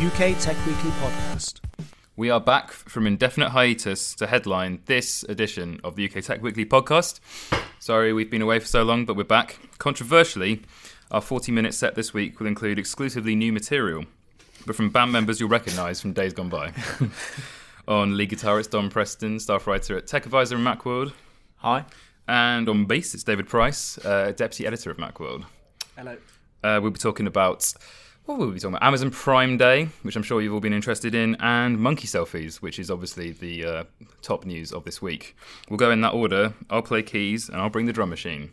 UK Tech Weekly podcast. We are back from indefinite hiatus to headline this edition of the UK Tech Weekly podcast. Sorry, we've been away for so long, but we're back. Controversially, our 40 minute set this week will include exclusively new material, but from band members you'll recognise from days gone by. on lead guitarist Dom Preston, staff writer at Tech Advisor and Macworld, Hi. and on bass it's David Price, uh, deputy editor of Macworld. Hello. Uh, we'll be talking about what will we be talking about? Amazon Prime Day, which I'm sure you've all been interested in, and monkey selfies, which is obviously the uh, top news of this week. We'll go in that order. I'll play keys and I'll bring the drum machine.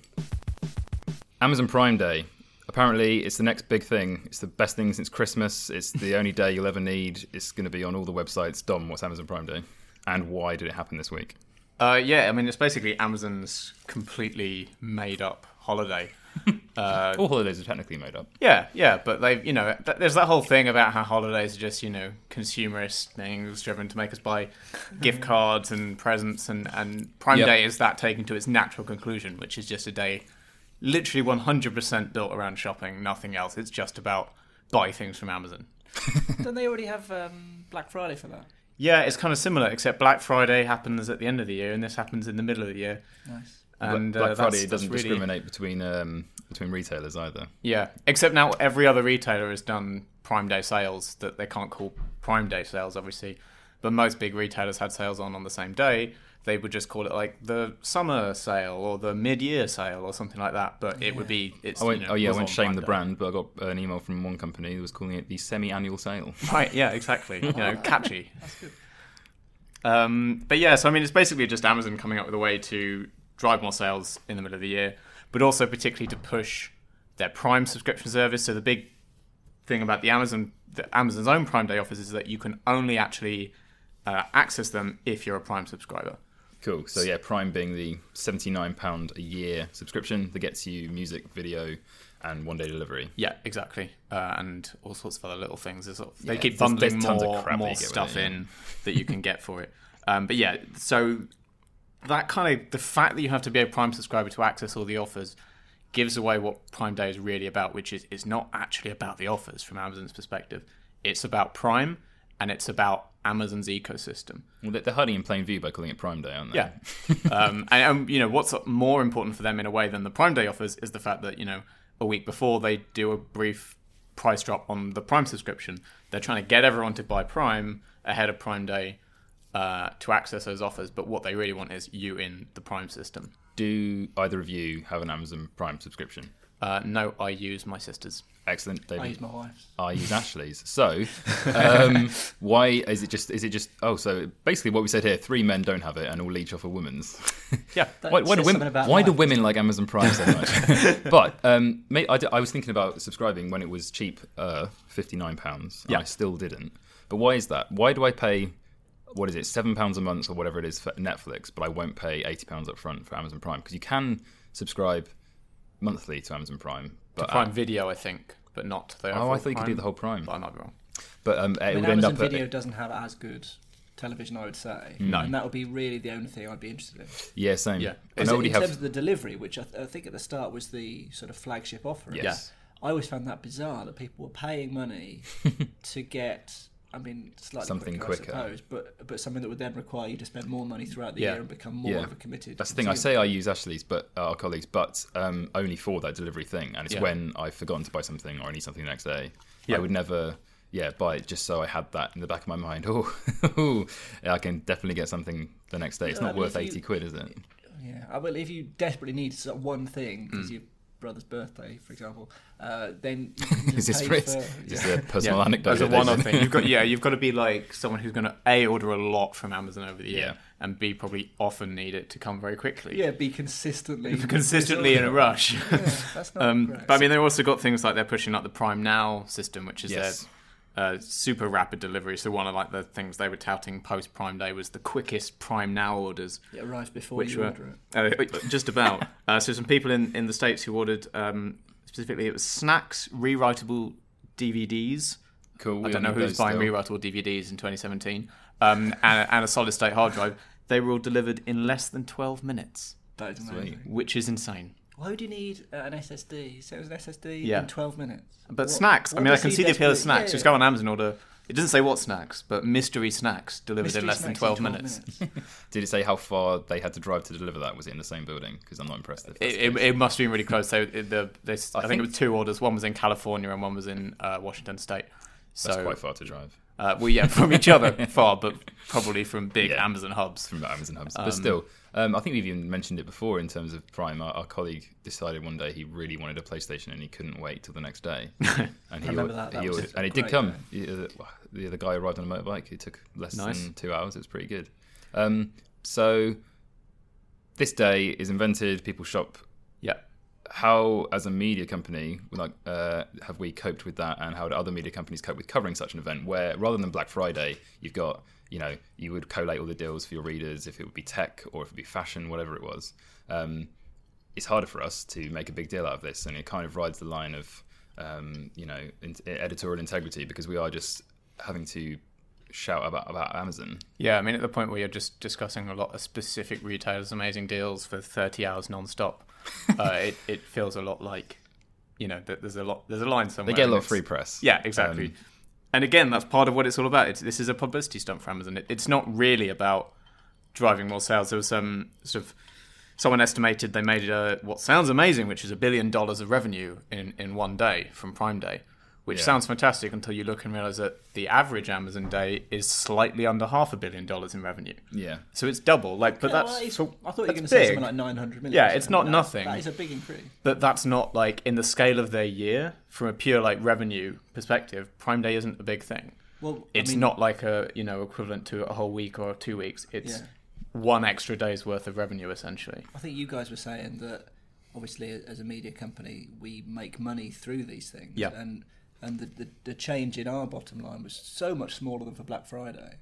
Amazon Prime Day. Apparently, it's the next big thing. It's the best thing since Christmas. It's the only day you'll ever need. It's going to be on all the websites. Dom, what's Amazon Prime Day? And why did it happen this week? Uh, yeah, I mean, it's basically Amazon's completely made up holiday. Uh, all holidays are technically made up. Yeah, yeah, but they've, you know, th- there's that whole thing about how holidays are just, you know, consumerist things driven to make us buy gift cards and presents, and, and Prime Yep. Day is that taken to its natural conclusion, which is just a day literally 100% built around shopping, nothing else. It's just about buy things from Amazon. Don't they already have um, Black Friday for that? Yeah, it's kind of similar, except Black Friday happens at the end of the year, and this happens in the middle of the year. Nice. And Black uh, Friday that's- doesn't that's really- discriminate between um, between retailers either. Yeah, except now every other retailer has done Prime Day sales that they can't call Prime Day sales, obviously. But most big retailers had sales on on the same day. They would just call it like the summer sale or the mid-year sale or something like that. But it would be it's. I won't, you know, oh yeah, I was won't shame the brand, but I got an email from one company who was calling it the semi-annual sale. Right? Yeah, exactly. You know, catchy. That's good. Um, but yeah, so I mean, it's basically just Amazon coming up with a way to drive more sales in the middle of the year, but also particularly to push their Prime subscription service. So the big thing about the Amazon, the Amazon's own Prime Day offers is that you can only actually uh, access them if you're a Prime subscriber. Cool. So yeah, Prime being the seventy-nine pound a year subscription that gets you music, video, and one-day delivery. Yeah, exactly, uh, and all sorts of other little things. Sort of- they Yeah, keep bundling there's tons of more, crap more you get with stuff it, yeah. in that you can get for it. Um, but yeah, so that kind of the fact that you have to be a Prime subscriber to access all the offers gives away what Prime Day is really about, which is it's not actually about the offers from Amazon's perspective. It's about Prime and it's about Amazon's ecosystem. Well, they're- hiding in plain view by calling it Prime Day, aren't they? Yeah. um, and, um, you know, what's more important for them in a way than the Prime Day offers is the fact that, you know, a week before they do a brief price drop on the Prime subscription. They're trying to get everyone to buy Prime ahead of Prime Day uh, to access those offers. But what they really want is you in the Prime system. Do either of you have an Amazon Prime subscription? Uh, no, I use my sister's. Excellent, David. I use my wife's. I use Ashley's. So, um, why is it just? Is it just? Oh, so basically, what we said here: three men don't have it, and all leech off a woman's. Yeah. why, why do women? something about Why do women like Amazon Prime so much? but um, may, I, d- I was thinking about subscribing when it was cheap, uh, fifty nine pounds. Yeah. I still didn't. But why is that? Why do I pay? What is it? Seven pounds a month or whatever it is for Netflix, but I won't pay eighty pounds up front for Amazon Prime because you can subscribe monthly to Amazon Prime. But Prime uh, Video, I think, but not the. oh, I overall thought you could do the whole Prime. But I might be wrong. But um, it I mean, would end Amazon up at, Video doesn't have as good television, I would say. No. And that would be really the only thing I'd be interested in. yeah, same. Yeah. I it- already in have. terms of the delivery, which I, th- I think at the start was the sort of flagship offer. Yes. I always found that bizarre that people were paying money to get I mean, slightly Something quicker, quicker. Suppose, but but something that would then require you to spend more money throughout the Yeah. year and become more Yeah. of a committed. That's the thing. I say I use Ashley's, but uh, our colleagues, but um, only for that delivery thing, and it's Yeah. when I've forgotten to buy something or I need something the next day. Yeah. I would never, yeah, buy it just so I had that in the back of my mind. Oh, I can definitely get something the next day. It's Yeah, I not mean, worth you- eighty quid, is it? Yeah, I well, if you desperately need one thing Mm. because your brother's birthday, for example, uh, then Is this, for, for, is this yeah. a personal anecdote? As a one-off thing, you've got yeah, you've got to be like someone who's going to a order a lot from Amazon over the year, Yeah. and b probably often need it to come very quickly. Yeah, be consistently consistently in a rush. Yeah, that's not Um, great. but I mean, they've also got things like they're pushing up the Prime Now system, which is Yes. their uh, super rapid delivery. So one of like the things they were touting post Prime Day was the quickest Prime Now orders, it arrives before which you were order it. uh, just about. uh, so some people in, in the states who ordered um, specifically it was snacks rewritable DVDs. Cool. I don't know who's buying still. rewritable DVDs in 2017, um, and, and a solid state hard drive. They were all delivered in less than 12 minutes, That is amazing. which is insane. Why would you need uh, an SSD? So it was an SSD Yeah. in 12 minutes. But What- snacks, I mean, I can see the appeal of snacks. yeah, Just yeah. go on Amazon order. It doesn't say what snacks, but mystery snacks delivered Mystery in less than snacks in 12, minutes. Did it say how far they had to drive to deliver that? Was it in the same building? Because I'm not impressed. If It, it, it must have been really close. So it, the, they, I, think, think- it was two orders. One was in California and one was in uh, Washington State. So, That's quite far to drive Uh, well, yeah, from each other far, but probably from big Yeah. Amazon hubs. from the Amazon hubs. but still, um, I think we've even mentioned it before in terms of Prime. Our, our colleague decided one day he really wanted a PlayStation and he couldn't wait till the next day. And he, remember or- that. That he ordered, and it did come. day. He- uh, The other guy arrived on a motorbike. It took less Nice. than two hours. It was pretty good. Um, so this day is invented. People shop Yeah. how, as a media company, like, uh, have we coped with that, and how do other media companies cope with covering such an event? Where rather than Black Friday, you've got, you know, you would collate all the deals for your readers if it would be tech or if it would be fashion, whatever it was. Um, it's harder for us to make a big deal out of this, and it kind of rides the line of, um, you know, in- editorial integrity because we are just having to shout about about Amazon. Yeah, I mean, at the point where you're just discussing a lot of specific retailers' amazing deals for 30 hours non-stop, uh, it, it feels a lot like, you know, that there's a lot, there's a line somewhere. They get a lot of free press. Yeah, exactly. Um, and again, that's part of what it's all about. It's, this is a publicity stunt for Amazon. It, it's not really about driving more sales. There was some sort of someone estimated they made uh, what sounds amazing, which is a billion dollars of revenue in, in one day from Prime Day, which Yeah. sounds fantastic until you look and realize that the average Amazon day is slightly under half a billion dollars in revenue. yeah. So it's double. Like, but Yeah, that's well, I thought you were going to say something like 900 million. Yeah, it's not That- nothing. That is a big increase. but that's not like in the scale of their year from a pure like revenue perspective. Prime Day isn't a big thing. Well, I It's mean, not like a you know equivalent to a whole week or two weeks. It's Yeah. one extra day's worth of revenue essentially. I think you guys were saying that obviously as a media company we make money through these things. Yeah. And and the, the, the change in our bottom line was so much smaller than for Black Friday.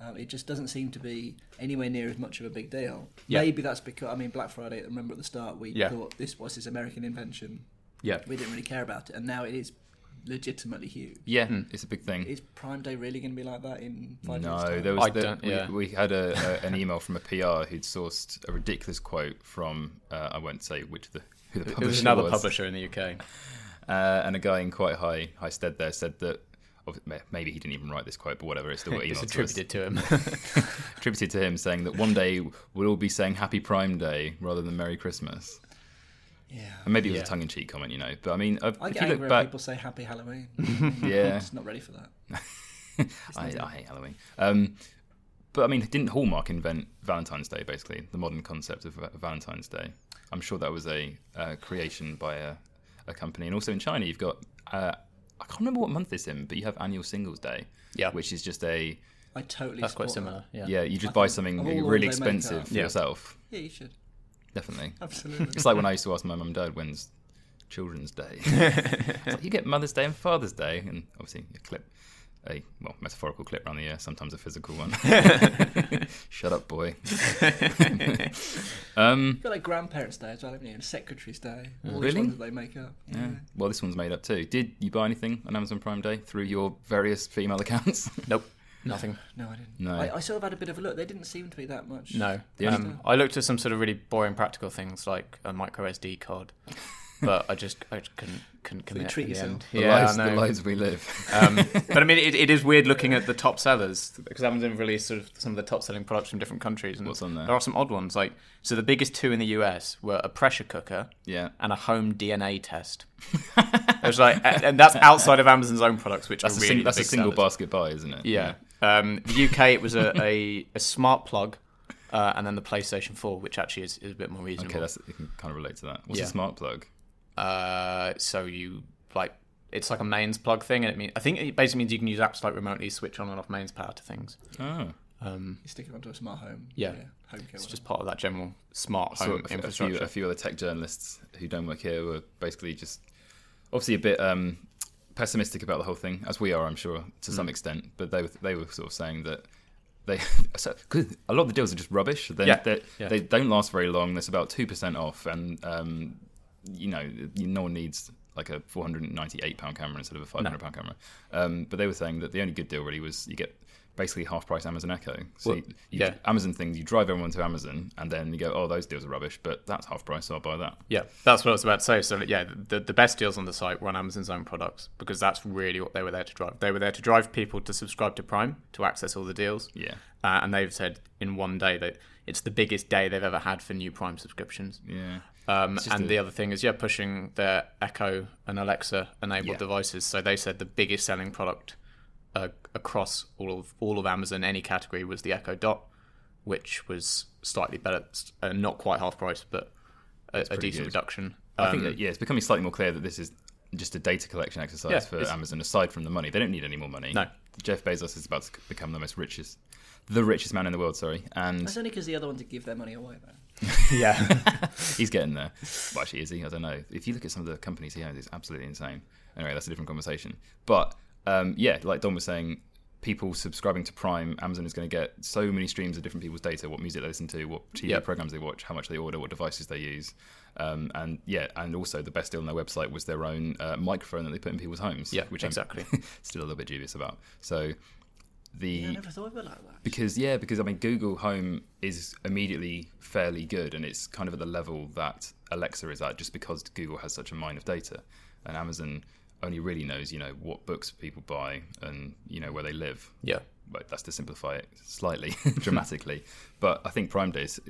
Um, it just doesn't seem to be anywhere near as much of a big deal. Yeah. Maybe that's because I mean Black Friday. Remember at the start we Yeah. thought this was this American invention. Yeah. We didn't really care about it, and now it is legitimately huge. Yeah, Hmm. it's a big thing. Is Prime Day really going to be like that in five years' No, time? there was I the, don't- we, yeah. we had a, a, an email from a PR who'd sourced a ridiculous quote from uh, I won't say which the who the It publisher was another was. publisher in the UK. Uh, and a guy in quite high high stead there said that maybe he didn't even write this quote, but whatever. It's still what It's emailed to attributed to him. attributed to him, saying that one day we'll all be saying Happy Prime Day rather than Merry Christmas. yeah. And maybe it was Yeah. a tongue-in-cheek comment, you know. But I mean, I if get you angry look when back, people say Happy Halloween. yeah, I'm just not ready for that. I, I hate Halloween. Um, but I mean, didn't Hallmark invent Valentine's Day? Basically, the modern concept of Valentine's Day. I'm sure that was a uh, creation by a, a company. And also in China, you've got uh, I can't remember what month it's in, but you have Annual Singles Day, Yeah. which is just a I totally. That's quite similar. that. Yeah. yeah, you just I buy something of all the really ones they make expensive for Yeah. yourself. Yeah, you should. Definitely. Absolutely. It's like when I used to ask my mum and dad when's Children's Day. Like, you get Mother's Day and Father's Day, and obviously you clip a well metaphorical clip around the ear, sometimes a physical one. Shut up, boy. Um, I feel like Grandparents' Day as well, haven't you? And Secretary's Day. All Really? these ones that they make up. Yeah. yeah. Well, this one's made up too. Did you buy anything on Amazon Prime Day through your various female accounts? Nope. Nothing. No, I didn't. No. I, I sort of had a bit of a look. They didn't seem to be that much. No. Um, I looked at some sort of really boring practical things like a micro SD card. But I just I just couldn't couldn't you commit. treat the yourself. end. The, Yeah, lives, I the lives we live. Um, but I mean, it, it is weird looking at the top sellers because Amazon released sort of some of the top selling products from different countries. And What's on there? There are some odd ones. Like so, the biggest two in the US were a pressure cooker yeah. and a home DNA test. it was like, and and that's outside of Amazon's own products, which That's, are a, really sing- the that's a single sellers. basket buy, isn't it? Yeah. Um, the UK, it was a, a, a smart plug, uh, and then the PlayStation 4, which actually is, is a bit more reasonable. Okay, that's you can kind of relate to that. What's Yeah. a smart plug? Uh, so you like it's like a mains plug thing, and it mean I think it basically means you can use apps like remotely switch on and off mains power to things. Oh. Um, You stick it onto a smart home. Yeah. home it's just part of that general smart So home a, a few, infrastructure. a few other tech journalists who don't work here were basically just obviously a bit um, pessimistic about the whole thing, as we are, I'm sure, to Mm. some extent. But they were, they were sort of saying that they so, 'cause a lot of the deals are just rubbish. They're, Yeah, they're- yeah. They don't last very long. There's about two percent off, and um, you know, no one needs like a 498 pound camera instead of a 500 pound camera. Um, but they were saying that the only good deal really was you get basically half price Amazon Echo. So Well, you, you, yeah. Amazon things, you drive everyone to Amazon, and then you go, oh, those deals are rubbish, but that's half price, so I'll buy that. Yeah, that's what I was about to say. So yeah, the the best deals on the site were on Amazon's own products because that's really what they were there to drive. They were there to drive people to subscribe to Prime to access all the deals. Yeah. Uh, and they've said in one day that it's the biggest day they've ever had for new Prime subscriptions. Yeah. Um, and a- the other thing is, yeah, pushing their Echo and Alexa enabled Yeah. devices. So they said the biggest selling product uh, across all of all of Amazon, any category, was the Echo Dot, which was slightly better, uh, not quite half price, but a, a decent good. reduction. I think Um, that, yeah, it's becoming slightly more clear that this is just a data collection exercise Yeah, for it's- Amazon. Aside from the money, they don't need any more money. No. Jeff Bezos is about to become the most richest, the richest man in the world. Sorry, and That's only because the other ones give their money away, though. yeah, he's getting there. Well, actually, is he? I don't know. If you look at some of the companies he owns, it's absolutely insane. Anyway, that's a different conversation. But um, yeah, like Dom was saying, people subscribing to Prime, Amazon is going to get so many streams of different people's data, what music they listen to, what TV Yep. programs they watch, how much they order, what devices they use. Um, and yeah, and also the best deal on their website was their own uh, microphone that they put in people's homes. Yeah, which exactly. I'm still a little bit dubious about. So the Yeah, I never thought of it like that. because yeah, because I mean Google Home is immediately fairly good, and it's kind of at the level that Alexa is at, just because Google has such a mine of data, and Amazon only really knows you know what books people buy and you know where they live. yeah, But that's to simplify it slightly, dramatically. But I think Prime Days,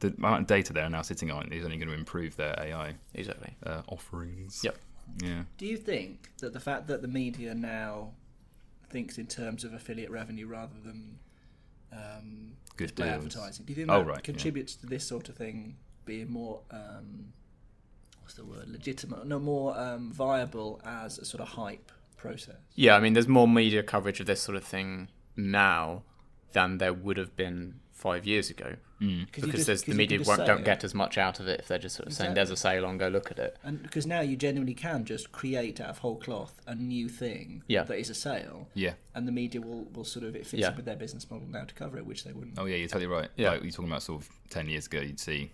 the amount of data they're now sitting on is only going to improve their AI exactly. uh, offerings. Yep. Yeah. Do you think that the fact that the media now thinks in terms of affiliate revenue rather than um, Good display deals. advertising, do you think Oh, that right, yeah. contributes to this sort of thing being more, um, what's the word, legitimate, no, more um, viable as a sort of hype process? Yeah, I mean, there's more media coverage of this sort of thing now than there would have been five years ago. Mm. Because Because just- the media won't, don't get as much out of it if they're just sort of saying there's a sale on, go look at it. And because now you genuinely can just create out of whole cloth a new thing Yeah. that is a sale, Yeah. and the media will, will sort of it fits Yeah. in with their business model now to cover it, which they wouldn't. Oh yeah, you're totally right. Yeah. Like you're talking about sort of ten years ago, you'd see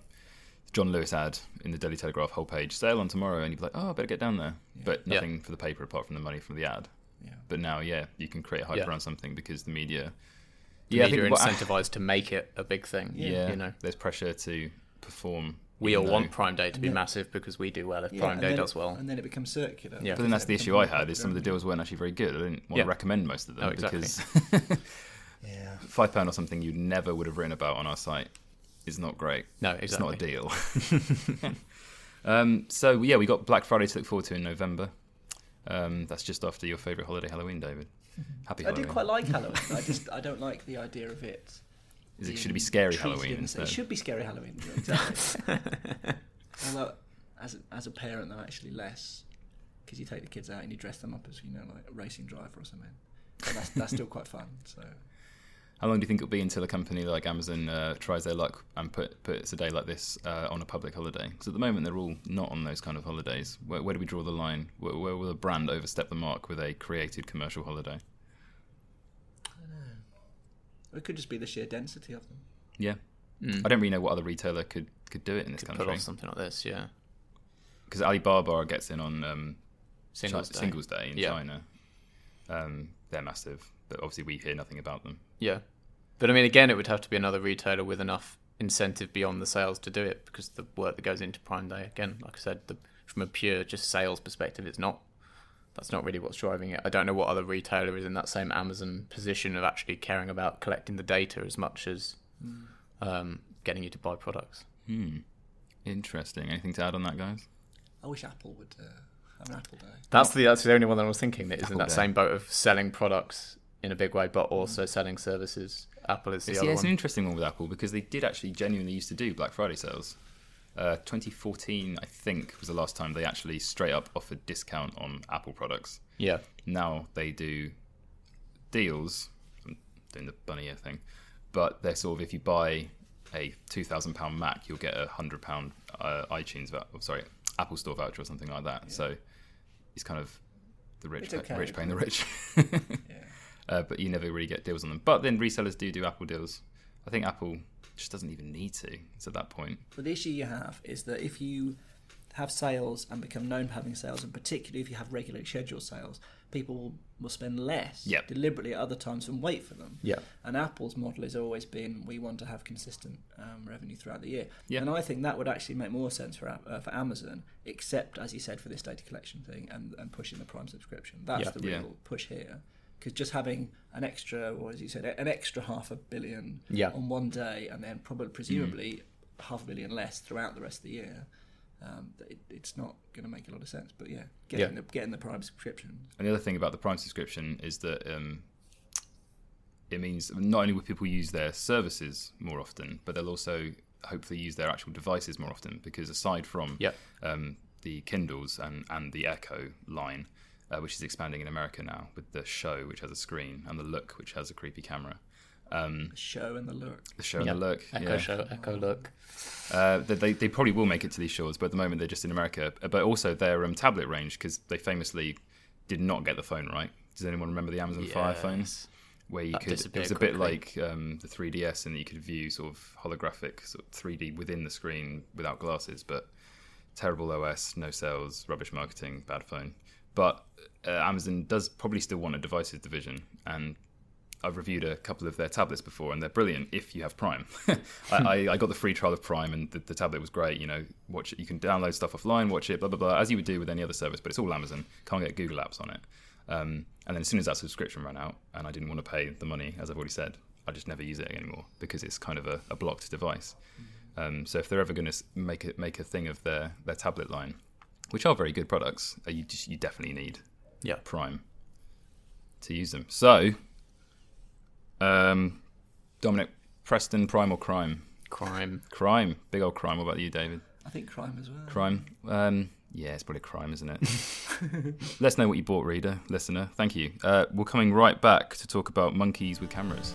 John Lewis ad in the Daily Telegraph whole page sale on tomorrow, and you'd be like, oh, I better get down there. But Yeah. nothing for the paper apart from the money from the ad. Yeah. But now, yeah, you can create hype Yeah. around something because the media. The yeah, I media are think what- incentivized to make it a big thing. Yeah, you know, there's pressure to perform. we all though- want Prime Day to be Yeah. massive because we do well if Yeah, Prime Day does well. and then it becomes circular. Yeah. But then that's the issue becomes I had. Is some of the deals weren't actually very good. I didn't want Yeah. to recommend most of them Oh, exactly. because Yeah. five pound or something you never would have written about on our site is not great. No, It's not a deal. um, so yeah, we got Black Friday to look forward to in November. Um, that's just after your favourite holiday, Halloween, David. Happy I Halloween. do quite like Halloween. I just I don't like the idea of it. Is it, should it be scary Halloween instead? It should be scary Halloween. Exactly. Although, as a, as a parent, though, actually less because you take the kids out and you dress them up as you know like a racing driver or something. But that's that's still quite fun. So How long do you think it'll be until a company like Amazon uh, tries their luck and put puts a day like this uh, on a public holiday? Because at the moment they're all not on those kind of holidays. Where, where do we draw the line? Where, where will a brand overstep the mark with a created commercial holiday? I don't know. It could just be the sheer density of them. Yeah, I don't really know what other retailer could could do it in this Put country. off something like this, yeah. Because Alibaba gets in on um, Singles Chi- Day. Singles Day in Yeah. China. Um, they're massive, but obviously we hear nothing about them. Yeah. But I mean, again, it would have to be another retailer with enough incentive beyond the sales to do it because the work that goes into Prime Day, again, like I said, the, from a pure just sales perspective, it's not. That's not really what's driving it. I don't know what other retailer is in that same Amazon position of actually caring about collecting the data as much as um, getting you to buy products. Hmm. Interesting. Anything to add on that, guys? I wish Apple would uh, have an Apple Day. That's the that's the only one that I was thinking that is in that Day. same boat of selling products in a big way, but also selling services. Apple is the It's, other yeah, it's an interesting one with Apple because they did actually genuinely used to do Black Friday sales. Uh, 2014, I think, was the last time they actually straight up offered discount on Apple products. Yeah, Now they do deals. I'm doing the bunny ear thing, but they're sort of if you buy a two thousand pound Mac, you'll get a hundred pound uh, iTunes voucher. Oh, sorry, Apple Store voucher or something like that. So it's kind of the rich, It's okay, rich paying the rich. Yeah. Uh, but you never really get deals on them. But then resellers do do Apple deals. I think Apple just doesn't even need to. It's at that point. But the issue you have is that if you have sales and become known for having sales, and particularly if you have regularly scheduled sales, people will, will spend less Yep. deliberately at other times and wait for them. Yeah. And Apple's model has always been we want to have consistent um, revenue throughout the year. Yeah. And I think that would actually make more sense for uh, for Amazon, except as you said for this data collection thing and, and pushing the Prime subscription. That's Yeah. the real Yeah. push here. Because just having an extra, or as you said, an extra half a billion Yeah. on one day, and then probably presumably half a billion less throughout the rest of the year, um, it, it's not going to make a lot of sense. But yeah, getting Yeah. the getting the Prime subscription. And the other thing about the Prime subscription is that um, it means not only will people use their services more often, but they'll also hopefully use their actual devices more often. Because aside from Yep. um, the Kindles and, and the Echo line, uh, which is expanding in America now with the Show, which has a screen, and the Look, which has a creepy camera. Um, The show and the look. the Show yeah. and the Look, Echo yeah. show, Echo look. Uh, they, they, they probably will make it to these shores, but at the moment they're just in America. But also their um, tablet range, because they famously did not get the phone right. Does anyone remember the Amazon Fire phone? Yes. Where you That could, it was disappeared a bit like um, the 3DS, and you could view sort of holographic, sort of 3D within the screen without glasses. But terrible OS, no sales, rubbish marketing, bad phone. But uh, Amazon does probably still want a devices division, and I've reviewed a couple of their tablets before, and they're brilliant if you have Prime. I, I, I got the free trial of Prime, and the, the tablet was great. You know, watch it. You can download stuff offline, watch it, blah blah blah, as you would do with any other service. But it's all Amazon. Can't get Google Apps on it. Um, and then as soon as that subscription ran out, and I didn't want to pay the money, as I've already said, I just never use it anymore because it's kind of a, a blocked device. Um, so if they're ever going to make it make a thing of their their tablet line, which are very good products, uh, you just, you definitely need Yeah. Prime to use them. So, um, Dominic, Preston, Prime or Crime? Crime. Crime, big old crime. What about you, David? I think crime as well. Crime. Um, yeah, it's probably crime, isn't it? Let us know what you bought, reader, listener. Thank you. Uh, we're coming right back to talk about monkeys with cameras.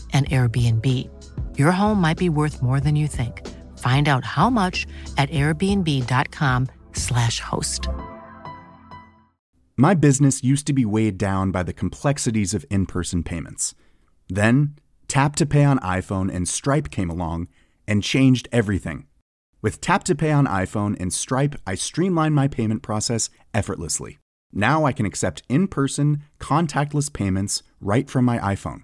an Airbnb. Your home might be worth more than you think. Find out how much at airbnb.com/slash host. My business used to be weighed down by the complexities of in person payments. Then, Tap to Pay on iPhone and Stripe came along and changed everything. With Tap to Pay on iPhone and Stripe, I streamlined my payment process effortlessly. Now I can accept in person, contactless payments right from my iPhone.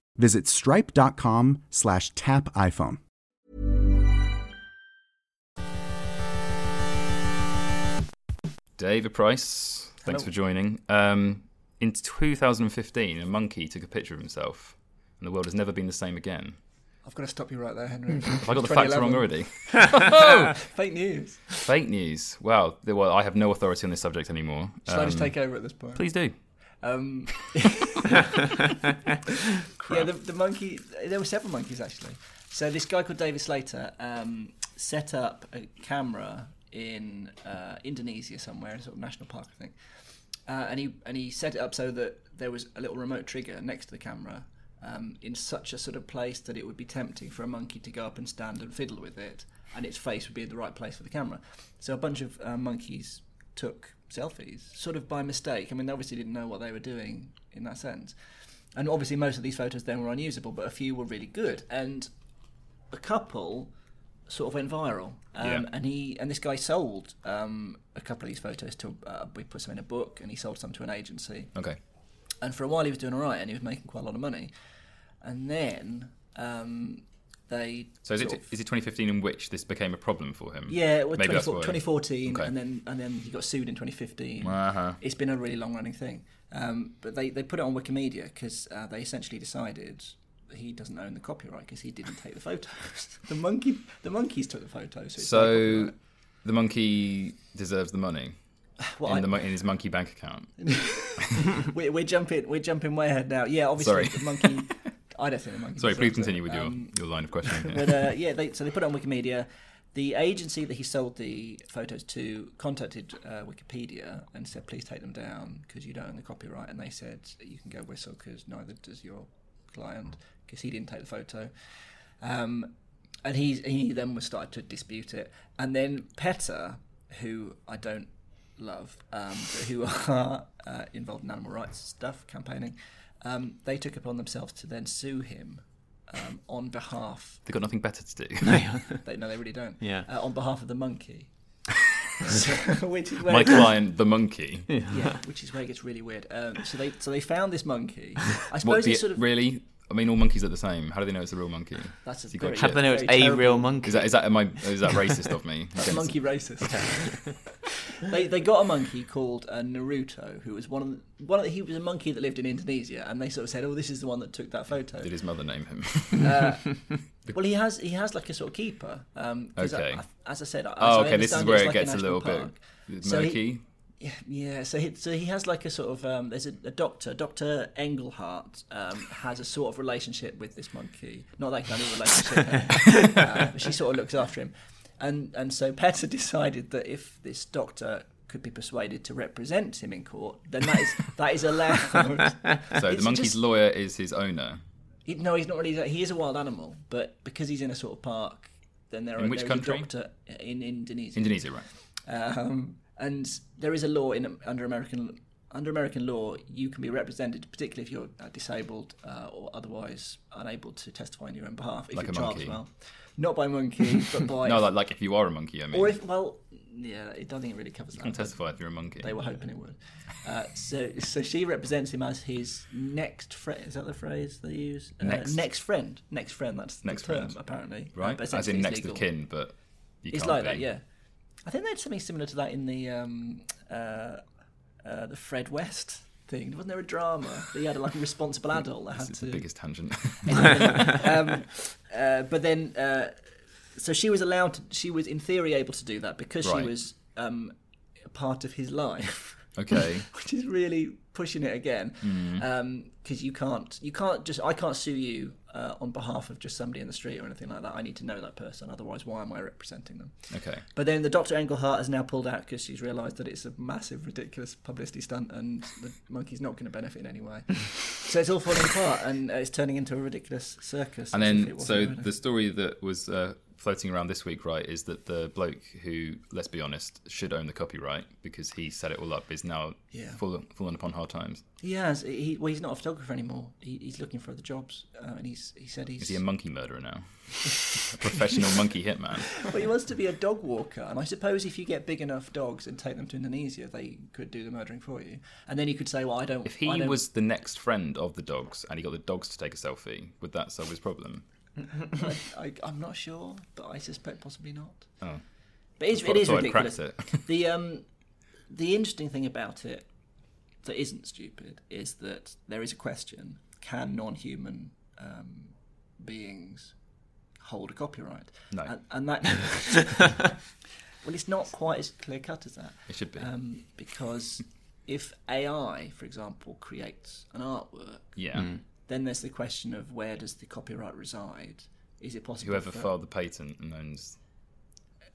visit stripe.com slash tap iPhone. David Price, thanks Hello. for joining. Um, in 2015, a monkey took a picture of himself, and the world has never been the same again. I've got to stop you right there, Henry. Have I got the facts wrong 2011. already? Fake news. Fake news. Wow. Well, I have no authority on this subject anymore. Shall I just Um, take over at this point? Please do. Um, yeah, the, the monkey. There were several monkeys actually. So this guy called David Slater um, set up a camera in uh, Indonesia somewhere, a sort of national park, I think. Uh, and he and he set it up so that there was a little remote trigger next to the camera, um, in such a sort of place that it would be tempting for a monkey to go up and stand and fiddle with it, and its face would be in the right place for the camera. So a bunch of uh, monkeys took selfies, sort of by mistake. I mean, they obviously didn't know what they were doing in that sense, and obviously most of these photos then were unusable, but a few were really good, and a couple sort of went viral. Um, Yeah. And he and this guy sold um, a couple of these photos to. Uh, we put some in a book, and he sold some to an agency. Okay. And for a while, he was doing all right, and he was making quite a lot of money. And then um, they. So is it, of- is it 2015 in which this became a problem for him? yeah, it was Maybe 24 2014, Okay. and then and then he got sued in 2015. Uh-huh. It's been a really long running thing, um, but they, they put it on Wikimedia because uh, they essentially decided that he doesn't own the copyright because he didn't take the photos. the monkey the monkeys took the photos. So, So the monkey deserves the money Well, in, I- the, in his monkey bank account. we're, we're jumping we're jumping way ahead now. Yeah, obviously Sorry. the monkey. I don't think the monkey. Sorry, please deserves it. continue with your, Um, your line of questioning. but uh, yeah, they, so they put it on Wikimedia. The agency that he sold the photos to contacted uh, Wikipedia and said, "Please take them down because you don't own the copyright." And they said, "You can go whistle because neither does your client because he didn't take the photo." Um, and he he then was started to dispute it, and then PETA, who I don't love, um, who are uh, involved in animal rights stuff, campaigning, um, they took upon themselves to then sue him um, on behalf. They've got nothing better to do. They, no, they really don't. Yeah. Uh, on behalf of the monkey. So- which is where My client, the monkey. yeah, which is where it gets really weird. Um, so they so they found this monkey. I What, suppose the, it's sort of really? I mean, all monkeys are the same. How do they know it's a real monkey? that's a you got very, How do How do they know it's a terrible- real monkey? Is that is that am I, is that racist of me? That's Against- monkey racist. They they got a monkey called uh, Naruto, who was one of the, one of the, he was a monkey that lived in Indonesia, and they sort of said, "Oh, this is the one that took that photo." Did his mother name him? Uh, well, he has he has like a sort of keeper. Um, 'cause I- Okay. I- as I said, oh, I okay. This is where it like gets a little park. bit So he- murky. Yeah, yeah. So he, so he has like a sort of um, there's a, a doctor, Doctor Engelhardt, um, has a sort of relationship with this monkey. Not that kind of relationship. uh, but she sort of looks after him, and and so PETA decided that if this doctor could be persuaded to represent him in court, then that is that is allowed. So the monkey's just- lawyer is his owner. He, no, he's not really. He is a wild animal, but because he's in a sort of park, then there In are which there is country? a doctor in Indonesia. Indonesia, right? Um, and there is a law in under American under American law, you can be represented, particularly if you're uh, disabled uh, or otherwise unable to testify on your own behalf. If Like you're a child monkey. as well, not by monkey, but by No, like, like if you are a monkey, I mean. or if well, yeah, it don't think it really covers you can that. but testify if you're a monkey. They were hoping it would. Uh, so, so she represents him as his next friend. Is that the phrase they use? Uh, Next. next friend. Next friend. That's Next the term, friend. apparently. Uh, right? but As in next legal. of kin, but you It's like be. that, yeah. I think they had something similar to that in the um, uh, uh, the Fred West thing. Wasn't there a drama? That he had like a responsible adult that This had is to. the biggest tangent. um, uh, but then, uh, so she was allowed. To, she was in theory able to do that because Right. she was um, a part of his life. okay. which is really pushing it again because you can't you can't just i can't sue you uh, on behalf of just somebody in the street or anything like that i need to know that person otherwise why am i representing them? Okay. but then the dr engelhardt has now pulled out because she's realised that it's a massive ridiculous publicity stunt and the monkey's not going to benefit in any way. So it's all falling apart and uh, it's turning into a ridiculous circus And then, so the story that was uh, floating around this week, right, is that the bloke who, let's be honest, should own the copyright because he set it all up is now Yeah. fallen, fallen upon hard times. He has. He, well, he's not a photographer anymore. He, he's looking for other jobs, uh, and he's he said he's. Is he a monkey murderer now? a professional monkey hitman? well, he wants to be a dog walker, and I suppose if you get big enough dogs and take them to Indonesia, they could do the murdering for you. And then you could say, "Well, I don't." If he don't- was the next friend of the dogs and he got the dogs to take a selfie, would that solve his problem? I, I'm not sure, but I suspect possibly not. Oh. But it's, Thought- it is ridiculous. it. the um, the interesting thing about it that isn't stupid is that there is a question: Can non-human um, beings hold a copyright? No. and, and that. well, it's not quite as clear cut as that. It should be. um, because if AI, for example, creates an artwork, yeah. Then there's the question of where does the copyright reside? Is it possible? Whoever for- filed the patent and owns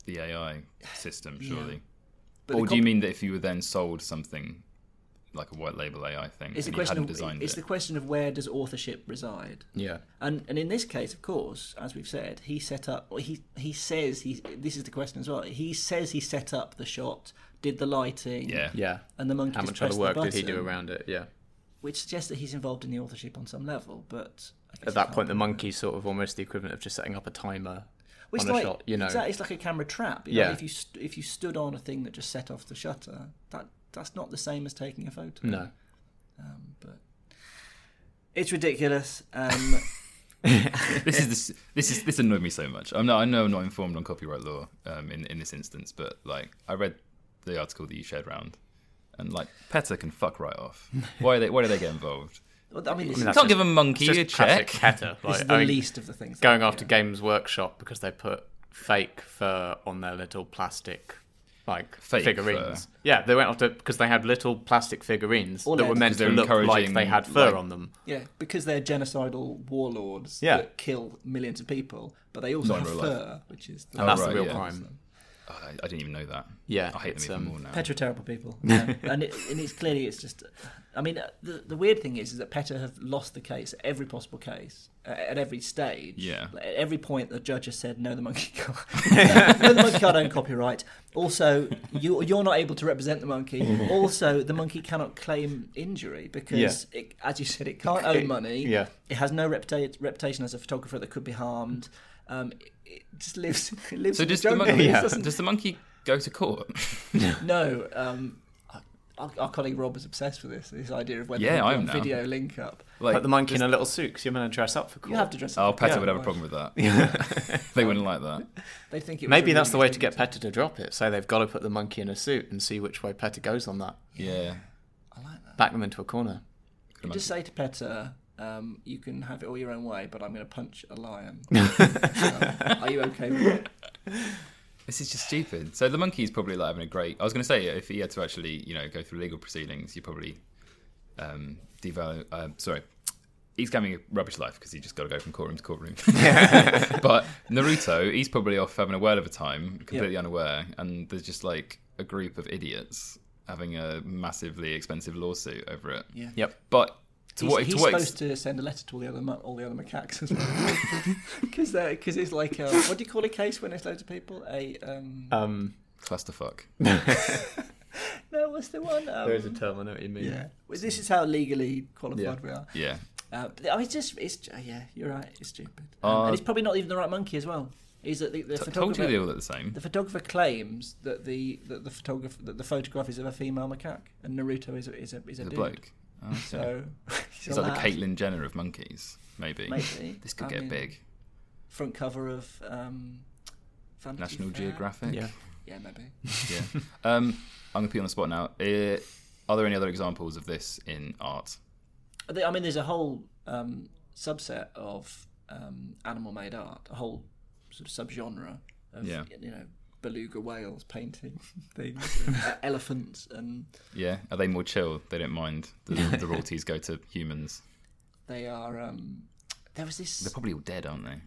the AI system, surely. But or the do you mean that if you were then sold something like a white label AI thing It's the you question hadn't of designed it's it? the question of where does authorship reside? Yeah. And and in this case, of course, as we've said, he set up. He he says he. This is the question as well. He says he set up the shot, did the lighting, Yeah. Yeah. and the monkey How just much other work did he do around it? Yeah. Which suggests that he's involved in the authorship on some level. But At that point, the prove it. monkey's sort of almost the equivalent of just setting up a timer Well, it's on a like, shot. You know. exactly, it's like a camera trap. You know, Yeah. if you st- if you stood on a thing that just set off the shutter, that that's not the same as taking a photo. No. Um, but it's ridiculous. Um, this is this, this is this annoyed me so much. I'm not I know I'm not informed on copyright law um, in in this instance, but like I read the article that you shared round, and like PETA can fuck right off. Why they why do they get involved? well, I mean, this, You is, can't just- give a monkey a just classic check. PETA. Like, is the I mean, least of the things. going yeah. after Games Workshop because they put fake fur on their little plastic like Fake figurines. fur? Yeah, they went after because they had little plastic figurines Or that were lead. meant to look like they had fur like- on them. Yeah, because they're genocidal warlords Yeah. that kill millions of people, but they also Not have real life. fur, which is the And that's right, the real yeah. crime. Oh, I, I didn't even know that. Yeah, I hate them even um, more now. PETA are terrible people, yeah. and it, and it's clearly it's just. I mean, uh, the the weird thing is, is that PETA have lost the case at every possible case uh, at every stage. Yeah. Like, at every point, the judge has said, "No, the monkey can't. no, the monkey can't own copyright." Also, you you're not able to represent the monkey. Also, the monkey cannot claim injury because, it, as you said, it can't own money. Yeah. It has no reputa- reputation as a photographer that could be harmed. Um, it, it just lives. It lives So in the does the, jungle. monkey, It doesn't- the monkey go to court? no, um, our, our colleague Rob is obsessed with this. This idea of whether Yeah, there'll I am a now. video link up. like Put the monkey in a little suit because you're going to dress up for court. You have to dress Oh, up. PETA Yeah, would have a problem with that. they wouldn't like that. They think it Maybe a that's the way to get PETA to drop it. Say they've got to put the monkey in a suit and see which way PETA goes on that. Yeah. I like that. Back them into a corner. You just say to PETA, um, you can have it all your own way, but I'm going to punch a lion. Um, are you okay with it? This is just stupid. So the monkey's probably like having a great. I was going to say if he had to actually, you know, go through legal proceedings, you probably um, devalue. Uh, sorry, he's having a rubbish life because he just got to go from courtroom to courtroom. but Naruto, he's probably off having a whale of a time, completely unaware, and there's just like a group of idiots having a massively expensive lawsuit over it. Yeah. Yep. But to he's what? he's to what supposed ex- to send a letter to all the other all the other macaques as well, because because it's like uh, what do you call a case when there's loads of people? A um, Um, clusterfuck. no, what's the one? Um, there is a term, I know what you mean. Yeah, well, this is how legally qualified Yeah. we are. Yeah. Uh, I mean, it's just, it's uh, yeah, you're right. It's stupid, um, Uh, and it's probably not even the right monkey as well. Is that the, the T- told photographer? you they all look the same. the photographer claims that the that the photographer that the photograph is of a female macaque, and Naruto is a is a is a, The dude. bloke. Oh, okay. So he's He's like the allowed. Caitlyn Jenner of monkeys, maybe. Maybe. This could I get mean, big. front cover of um, Vanity National Fair. Geographic. Yeah. Yeah, maybe. Yeah. um, I'm gonna put you on the spot now. Uh, are there any other examples of this in art? I I mean, there's a whole um, subset of um, animal-made art, a whole sort of subgenre of Yeah. you know beluga whales painting things, uh, elephants, and Yeah. Are they more chill? They don't mind the, the royalties go to humans. they are. Um, there was this. They're probably all dead, aren't they?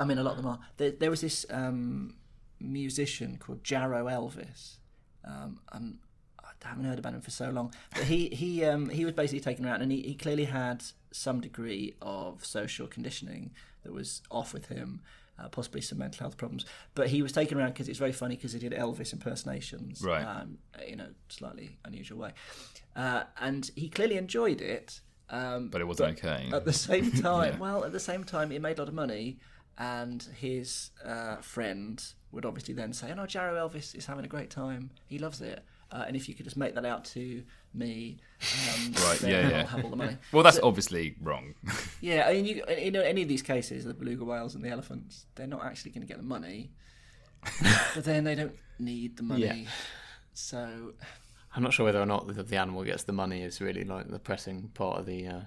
I mean, a lot of them are. There, there was this um, musician called Jarrow Elvis, um, and I haven't heard about him for so long. But he he um, he was basically taken around, and he, he clearly had some degree of social conditioning that was off with him. Uh, possibly some mental health problems. But he was taken around because it's very funny because he did Elvis impersonations, Right. Um, in a slightly unusual way, uh, and he clearly enjoyed it. Um, But it wasn't okay. At the same time, Yeah. well, at the same time, it made a lot of money, and his uh, friend would obviously then say, "Oh no, Jarrow Elvis is having a great time. He loves it." Uh, and if you could just make that out to me, um, Right, then yeah, yeah. I'll have all the money. Well, that's So- obviously wrong. yeah, I mean, you, you know, any of these cases, the beluga whales and the elephants, they're not actually going to get the money, but then they don't need the money. Yeah. So, I'm not sure whether or not the, the animal gets the money is really like the pressing part of the. Uh,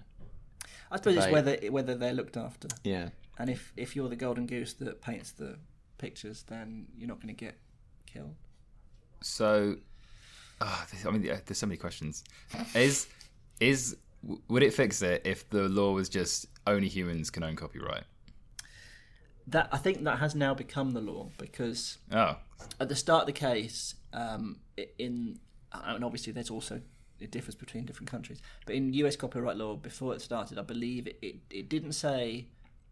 I suppose it's whether whether they're looked after. yeah. And if if you're the golden goose that paints the pictures, then you're not going to get killed. So, this- I mean, there's so many questions. Is is would it fix it if the law was just only humans can own copyright? That I think that has now become the law because Oh, at the start of the case, um, in and obviously there's also it differs between different countries, but in U.S. copyright law before it started, I believe it, it, it didn't say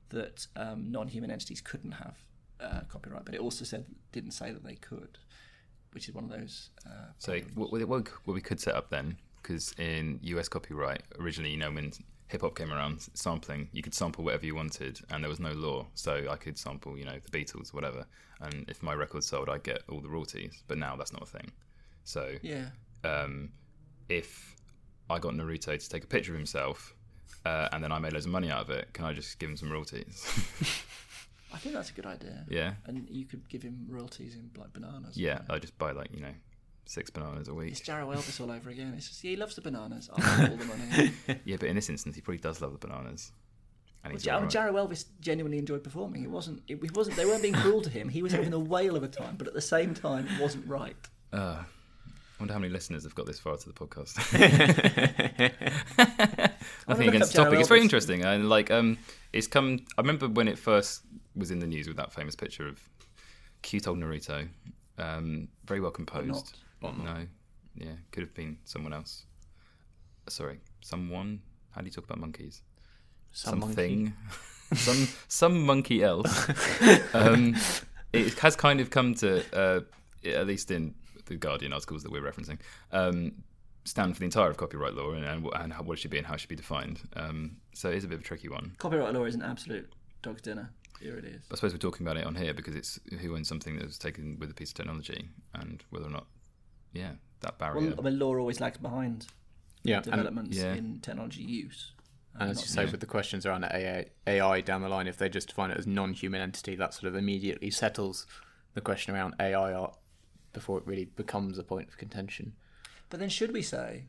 that um, non-human entities couldn't have uh, copyright, but it also said didn't say that they could, which is one of those. Uh, so what, what, we could set up then? Because in U.S. copyright, originally, you know, when hip hop came around, sampling, you could sample whatever you wanted, and there was no law. So I could sample, you know, the Beatles, or whatever, and if my record sold, I'd get all the royalties. But now that's not a thing. So yeah, um, if I got Naruto to take a picture of himself uh, and then I made loads of money out of it, can I just give him some royalties? I think that's a good idea. yeah, And you could give him royalties in like bananas. yeah. I just buy like you know six bananas a week. It's. Jarrow Elvis all over again. It's just yeah, he loves the bananas. I'll have all the money. Yeah, but in this instance, he probably does love the bananas. And Well, Jar-. Jarrow Elvis genuinely enjoyed performing. It wasn't. It, it wasn't. They weren't being cruel to him. He was having a whale of a time, but at the same time, it wasn't right. Uh, I wonder how many listeners have got this far to the podcast. Nothing against the topic. It's very interesting, and like um, it's come. I remember when it first was in the news with that famous picture of cute old Naruto, um, very well composed. Not, No, yeah, could have been someone else. Sorry, someone. How do you talk about monkeys? Some monkey. Something, some some monkey else. um, it has kind of come to, uh, at least in the Guardian articles that we're referencing, um, stand for the entire of copyright law and, and, and how, what it should be and how it should be defined. Um, so it is a bit of a tricky one. Copyright law is an absolute dog's dinner. Here it is. I suppose we're talking about it on here because it's who owns something that was taken with a piece of technology and whether or not, yeah, that barrier. Well, I mean, law always lags behind Yeah. And, developments yeah. in technology use. and as you say, with the questions around AI, AI down the line, if they just define it as non-human entity, that sort of immediately settles the question around AI art before it really becomes a point of contention. But then, should we say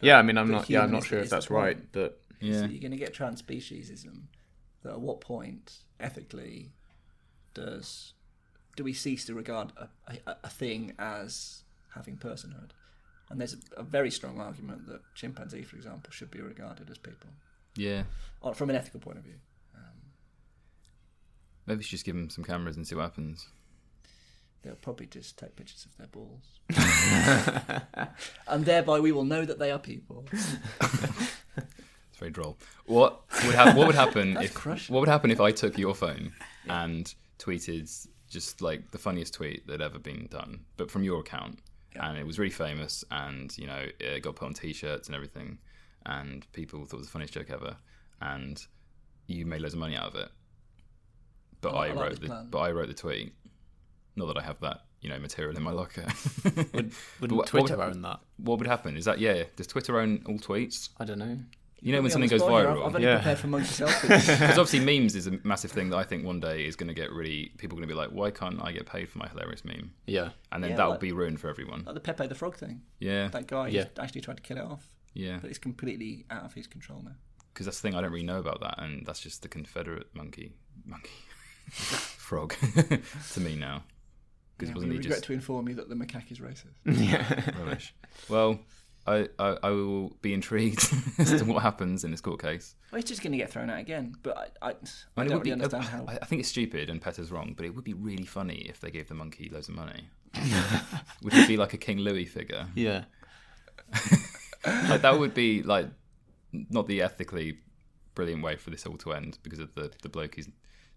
Yeah, I mean, I'm not. Yeah, I'm not sure if that's right, but yeah. so you're going to get transspeciesism? That at what point, ethically, does do we cease to regard a, a, a thing as having personhood? And there's a, a very strong argument that chimpanzee, for example, should be regarded as people yeah. from an ethical point of view. Um, Maybe we should just give them some cameras and see what happens. They'll probably just take pictures of their balls, and thereby we will know that they are people. It's very droll. What would hap- What would happen if crushing. What would happen if I took your phone and tweeted just like the funniest tweet that ever been done, but from your account, and it was really famous, and you know it got put on T-shirts and everything, and people thought it was the funniest joke ever, and you made loads of money out of it. But oh, I I, like- I like wrote the plan. but I wrote the tweet. Not that I have that you know material in my locker. would wouldn't what- Twitter what would, own that? What would happen? Is that yeah? Does Twitter own all tweets? I don't know. You know when something goes the spot here. I've, viral. I've only Yeah. prepared for monkey selfies. Because obviously memes is a massive thing that I think one day is going to get really people are going to be like, why can't I get paid for my hilarious meme? Yeah. And then Yeah, that will like- be ruined for everyone. like the Pepe the Frog thing. Yeah, That guy Yeah. actually tried to kill it off, yeah. but it's completely out of his control now. Because that's the thing I don't really know about that, and that's just the Confederate monkey, monkey, frog to me now. Because Yeah, we wasn't he regret just to inform you that the macaque is racist. yeah, rubbish? Well, I, I I will be intrigued as to what happens in this court case. well, he's just going to get thrown out again. But I, I, I, mean, don't would really understand how. I think it's stupid and PETA's wrong, but it would be really funny if they gave the monkey loads of money. would he be like a King Louis figure? Yeah. like that would be like not the ethically brilliant way for this all to end because of the the bloke who's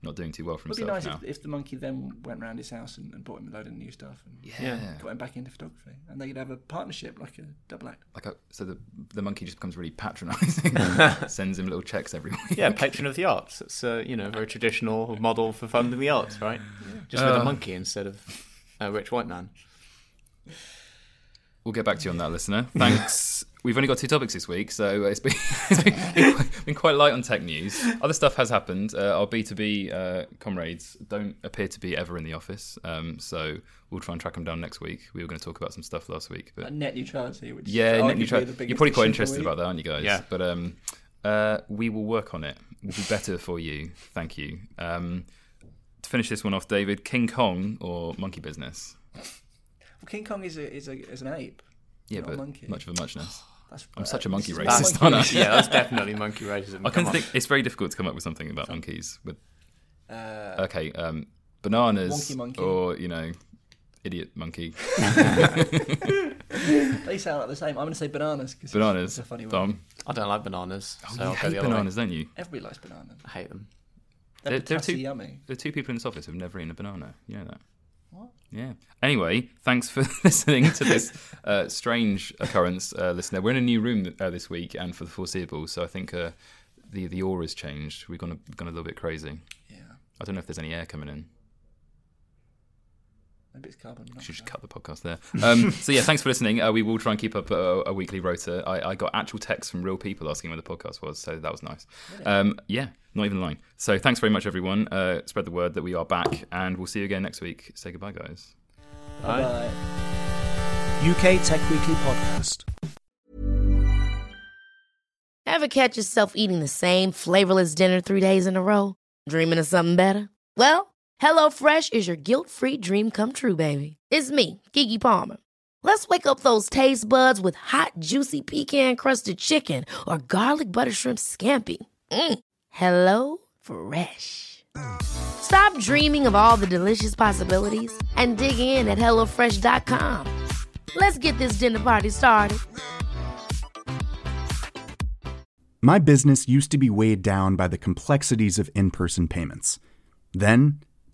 not doing too well for It'd be nice now. if, if the monkey then went round his house and, and bought him a load of new stuff and yeah. got him back into photography, and they could have a partnership like a double act. Like a, so the the monkey just becomes really patronising, sends him little checks every week. Yeah, patron of the arts. It's a you know very traditional model for funding the arts, right? Just with Uh. a monkey instead of a rich white man. We'll get back to you on that, listener. Thanks. We've only got two topics this week, so it's been, it's been, been quite- been quite light on tech news. Other stuff has happened. Uh, our B2B uh, comrades don't appear to be ever in the office, um, so we'll try and track them down next week. We were going to talk about some stuff last week, but Like net neutrality, which yeah, is net neutrality. the You're probably quite interested about that, aren't you guys? Yeah. But um, uh, we will work on it. We'll be better for you. Thank you. Um, to finish this one off, David, King Kong or Monkey Business? Well, King Kong is a, is a is an ape. Yeah, not a but monkey. much of a muchness. That's, I'm such a monkey this racist, aren't I? yeah, that's definitely monkey racism. I can Come think it's very difficult to come up with something about monkeys. With Uh, okay, um, bananas monkey. or you know, idiot monkey. they sound like the same. I'm going to say bananas because Bananas. It's a funny one. Tom, I don't like bananas. oh, so you I'll hate the way. bananas, don't you? Everybody likes bananas. I hate them. They're, There- there are potassy two- yummy. There are two people in this office who've never eaten a banana. You know that? Yeah. Anyway, thanks for listening to this uh, strange occurrence, uh, listener. We're in a new room uh, this week and for the foreseeable, so I think uh, the the aura's changed. We've gone a, gone a little bit crazy. Yeah. I don't know if there's any air coming in. Maybe it's carbon. should just cut the podcast there. Um, so yeah, thanks for listening. Uh, we will try and keep up a, a weekly rota. I, I got actual texts from real people asking where the podcast was, so that was nice. Um, yeah, not even lying. So thanks very much, everyone. Uh, spread the word that we are back, and we'll see you again next week. Say goodbye, guys. Bye. UK Tech Weekly Podcast. Ever catch yourself eating the same flavorless dinner three days in a row? Dreaming of something better? Well, HelloFresh is your guilt-free dream come true, baby. It's me, Keke Palmer. Let's wake up those taste buds with hot, juicy pecan-crusted chicken or garlic butter shrimp scampi. Mm. Hello Fresh. Stop dreaming of all the delicious possibilities and dig in at HelloFresh.com. Let's get this dinner party started. My business used to be weighed down by the complexities of in person payments. Then,